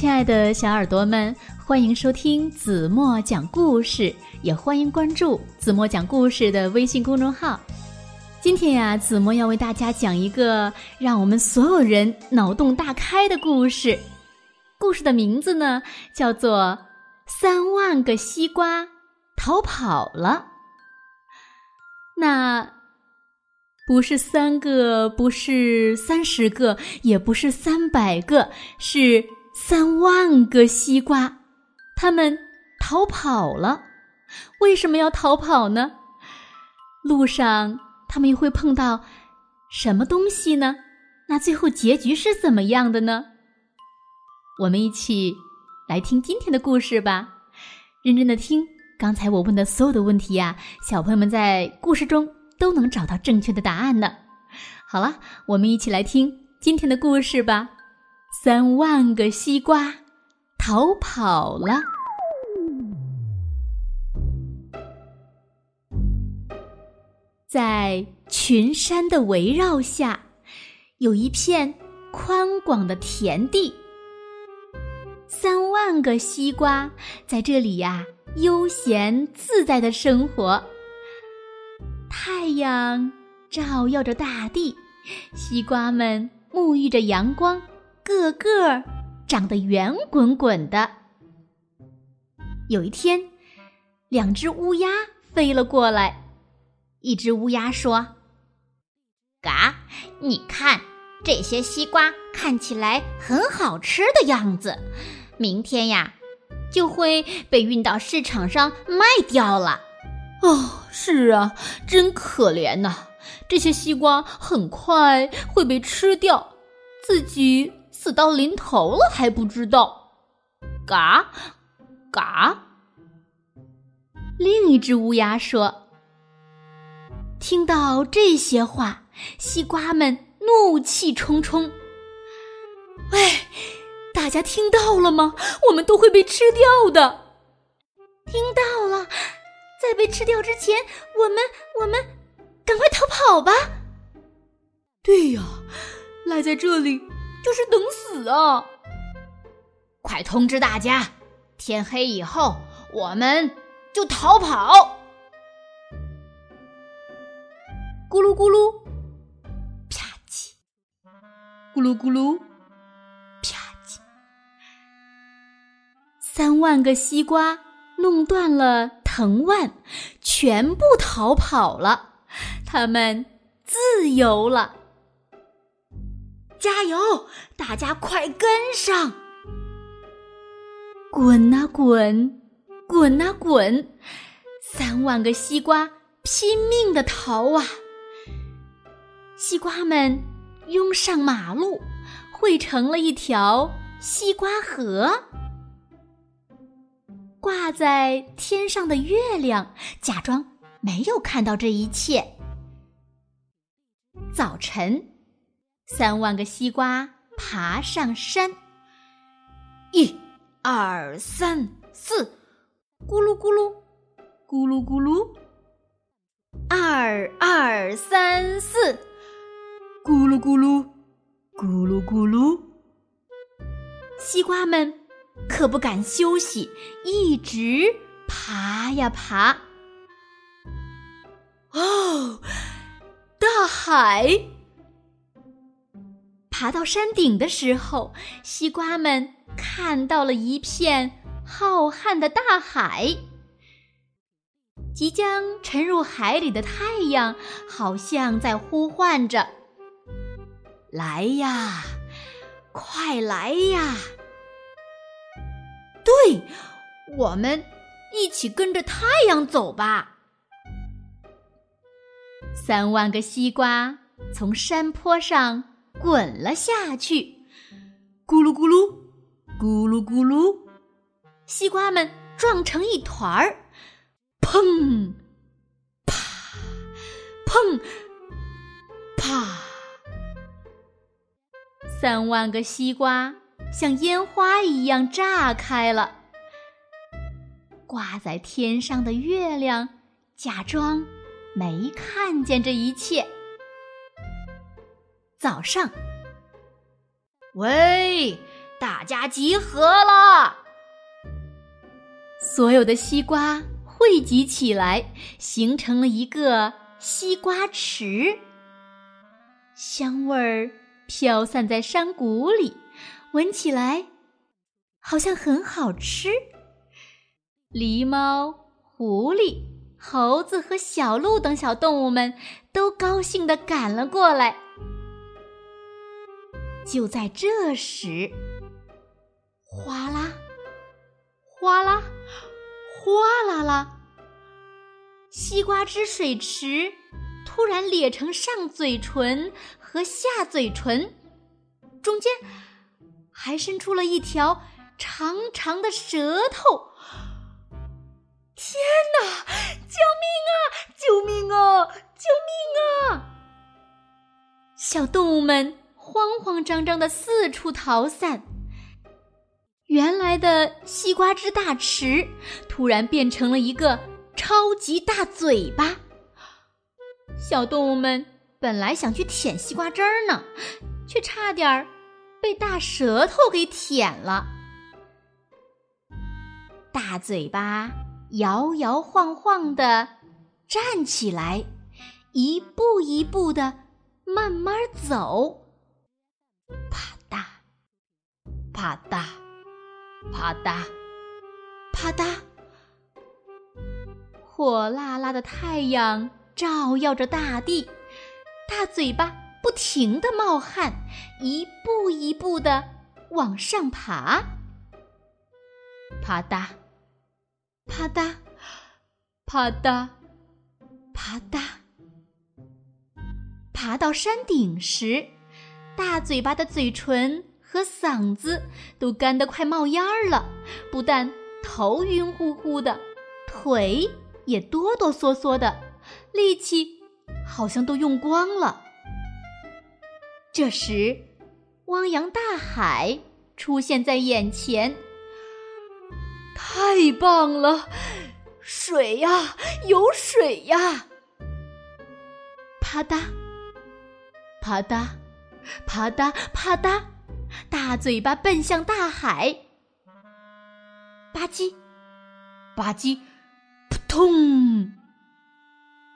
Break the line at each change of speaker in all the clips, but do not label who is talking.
亲爱的小耳朵们，欢迎收听子墨讲故事，也欢迎关注子墨讲故事的微信公众号。今天呀，子墨要为大家讲一个让我们所有人脑洞大开的故事。故事的名字呢，叫做《三万个西瓜逃跑了》。那不是三个，不是三十个，也不是三百个，是三万个西瓜。他们逃跑了。为什么要逃跑呢？路上他们又会碰到什么东西呢？那最后结局是怎么样的呢？我们一起来听今天的故事吧，认真的听。刚才我问的所有的问题呀，小朋友们在故事中都能找到正确的答案呢。好了，我们一起来听今天的故事吧。三万个西瓜逃跑了，在群山的围绕下，有一片宽广的田地。三万个西瓜在这里呀，悠闲自在的生活。太阳照耀着大地，西瓜们沐浴着阳光，个个长得圆滚滚的。有一天，两只乌鸦飞了过来，一只乌鸦说：“
嘎，你看这些西瓜看起来很好吃的样子。”明天呀，就会被运到市场上卖掉了。
哦，是啊，真可怜呐！这些西瓜很快会被吃掉，自己死到临头了还不知道。
嘎，嘎。
另一只乌鸦说：“听到这些话，西瓜们怒气冲冲。喂！”大家听到了吗？我们都会被吃掉的。
听到了，在被吃掉之前，我们我们赶快逃跑吧。
对呀，赖在这里就是等死啊！
快通知大家，天黑以后我们就逃跑。
咕噜咕噜，啪叽，咕噜咕噜。啪叽三万个西瓜弄断了藤蔓，全部逃跑了。他们自由了。
加油！大家快跟上！
滚啊滚，滚啊滚！三万个西瓜拼命的逃啊！西瓜们拥上马路，汇成了一条西瓜河。挂在天上的月亮假装没有看到这一切。早晨，三万个西瓜爬上山，
一、二、三、四，
咕噜咕噜，咕噜咕噜，
二、二、三、四，
咕噜咕噜，咕噜咕噜，西瓜们。可不敢休息，一直爬呀爬。哦，大海！爬到山顶的时候，西瓜们看到了一片浩瀚的大海。即将沉入海里的太阳，好像在呼唤着：“来呀，快来呀！”
对，我们一起跟着太阳走吧。
三万个西瓜从山坡上滚了下去，咕噜咕噜，咕噜咕噜，西瓜们撞成一团儿，砰，啪，砰，啪，三万个西瓜。像烟花一样炸开了。挂在天上的月亮假装没看见这一切。早上，
喂，大家集合了！
所有的西瓜汇集起来，形成了一个西瓜池，香味儿飘散在山谷里，闻起来好像很好吃。狸猫、狐狸、猴子和小鹿等小动物们都高兴地赶了过来。就在这时，哗啦，哗啦，哗啦啦，西瓜汁水池突然裂成上嘴唇和下嘴唇，中间还伸出了一条长长的舌头。天哪！救命啊！救命啊！救命啊！小动物们。慌慌张张的四处逃散。原来的西瓜汁大池突然变成了一个超级大嘴巴。小动物们本来想去舔西瓜汁儿呢，却差点儿被大舌头给舔了。大嘴巴摇摇晃晃的站起来，一步一步的慢慢走。啪嗒，啪嗒，啪嗒。火辣辣的太阳照耀着大地，大嘴巴不停的冒汗，一步一步的往上爬。啪嗒，啪嗒，啪嗒，啪嗒。爬到山顶时。大嘴巴的嘴唇和嗓子都干得快冒烟儿了，不但头晕乎乎的，腿也哆哆嗦嗦的，力气好像都用光了。这时，汪洋大海出现在眼前，太棒了！水呀，有水呀！啪嗒，啪嗒。啪嗒啪嗒，大嘴巴奔向大海。吧唧，吧唧，扑通！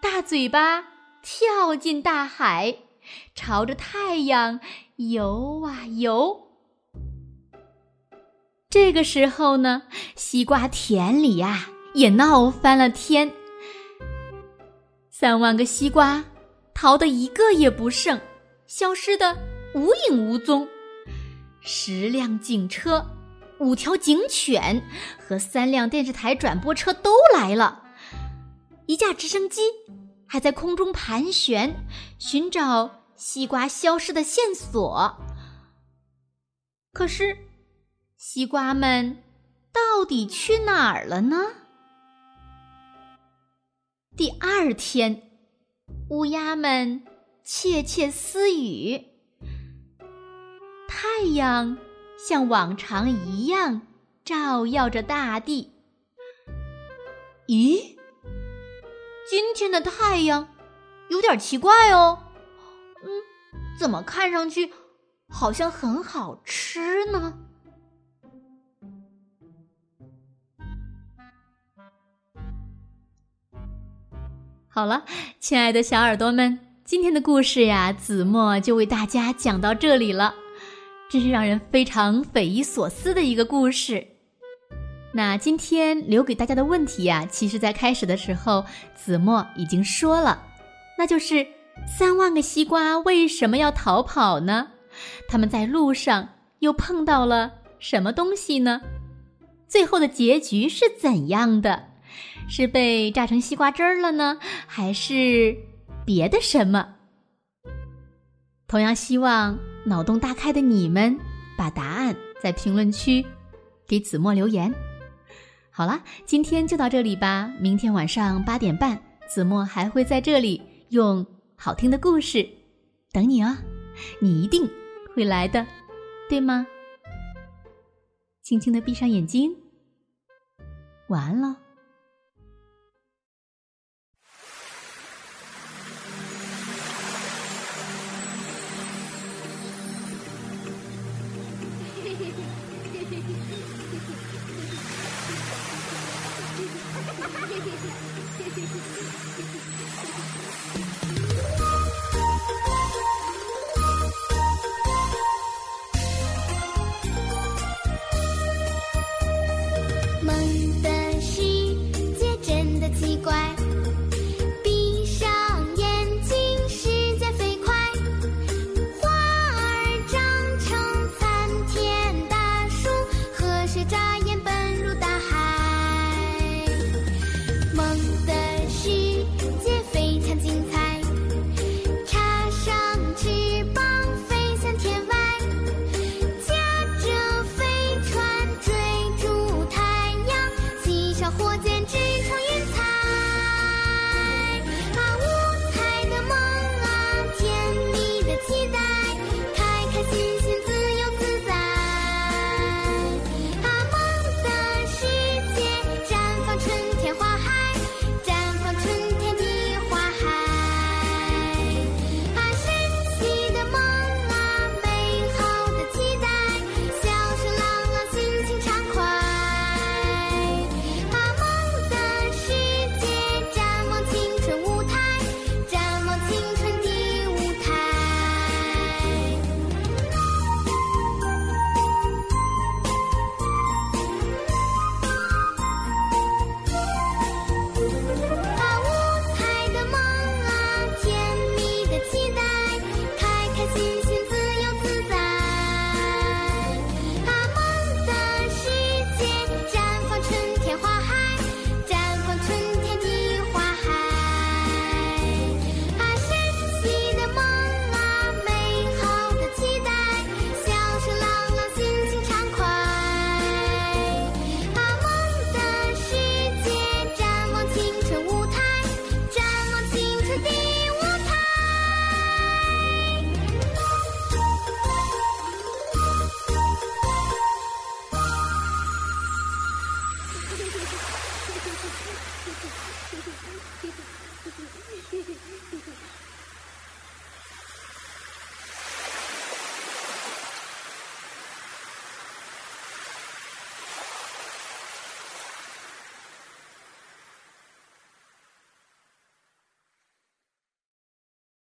大嘴巴跳进大海，朝着太阳游啊游。这个时候呢，西瓜田里呀也闹翻了天，三万个西瓜逃得一个也不剩。消失的无影无踪，十辆警车、五条警犬和三辆电视台转播车都来了，一架直升机还在空中盘旋，寻找西瓜消失的线索。可是，西瓜们到底去哪儿了呢？第二天，乌鸦们。窃窃私语。太阳像往常一样照耀着大地。咦，今天的太阳有点奇怪哦。嗯，怎么看上去好像很好吃呢？好了，亲爱的小耳朵们。今天的故事呀，子墨就为大家讲到这里了。真是让人非常匪夷所思的一个故事。那今天留给大家的问题呀，其实在开始的时候，子墨已经说了，那就是三万个西瓜为什么要逃跑呢？他们在路上又碰到了什么东西呢？最后的结局是怎样的？是被榨成西瓜汁儿了呢，还是？别的什么？同样希望脑洞大开的你们把答案在评论区给子墨留言。好了，今天就到这里吧。明天晚上八点半，子墨还会在这里用好听的故事等你哦。你一定会来的，对吗？轻轻的闭上眼睛，晚安喽。mantap フフフフフフフフフフフフフフフフフフフ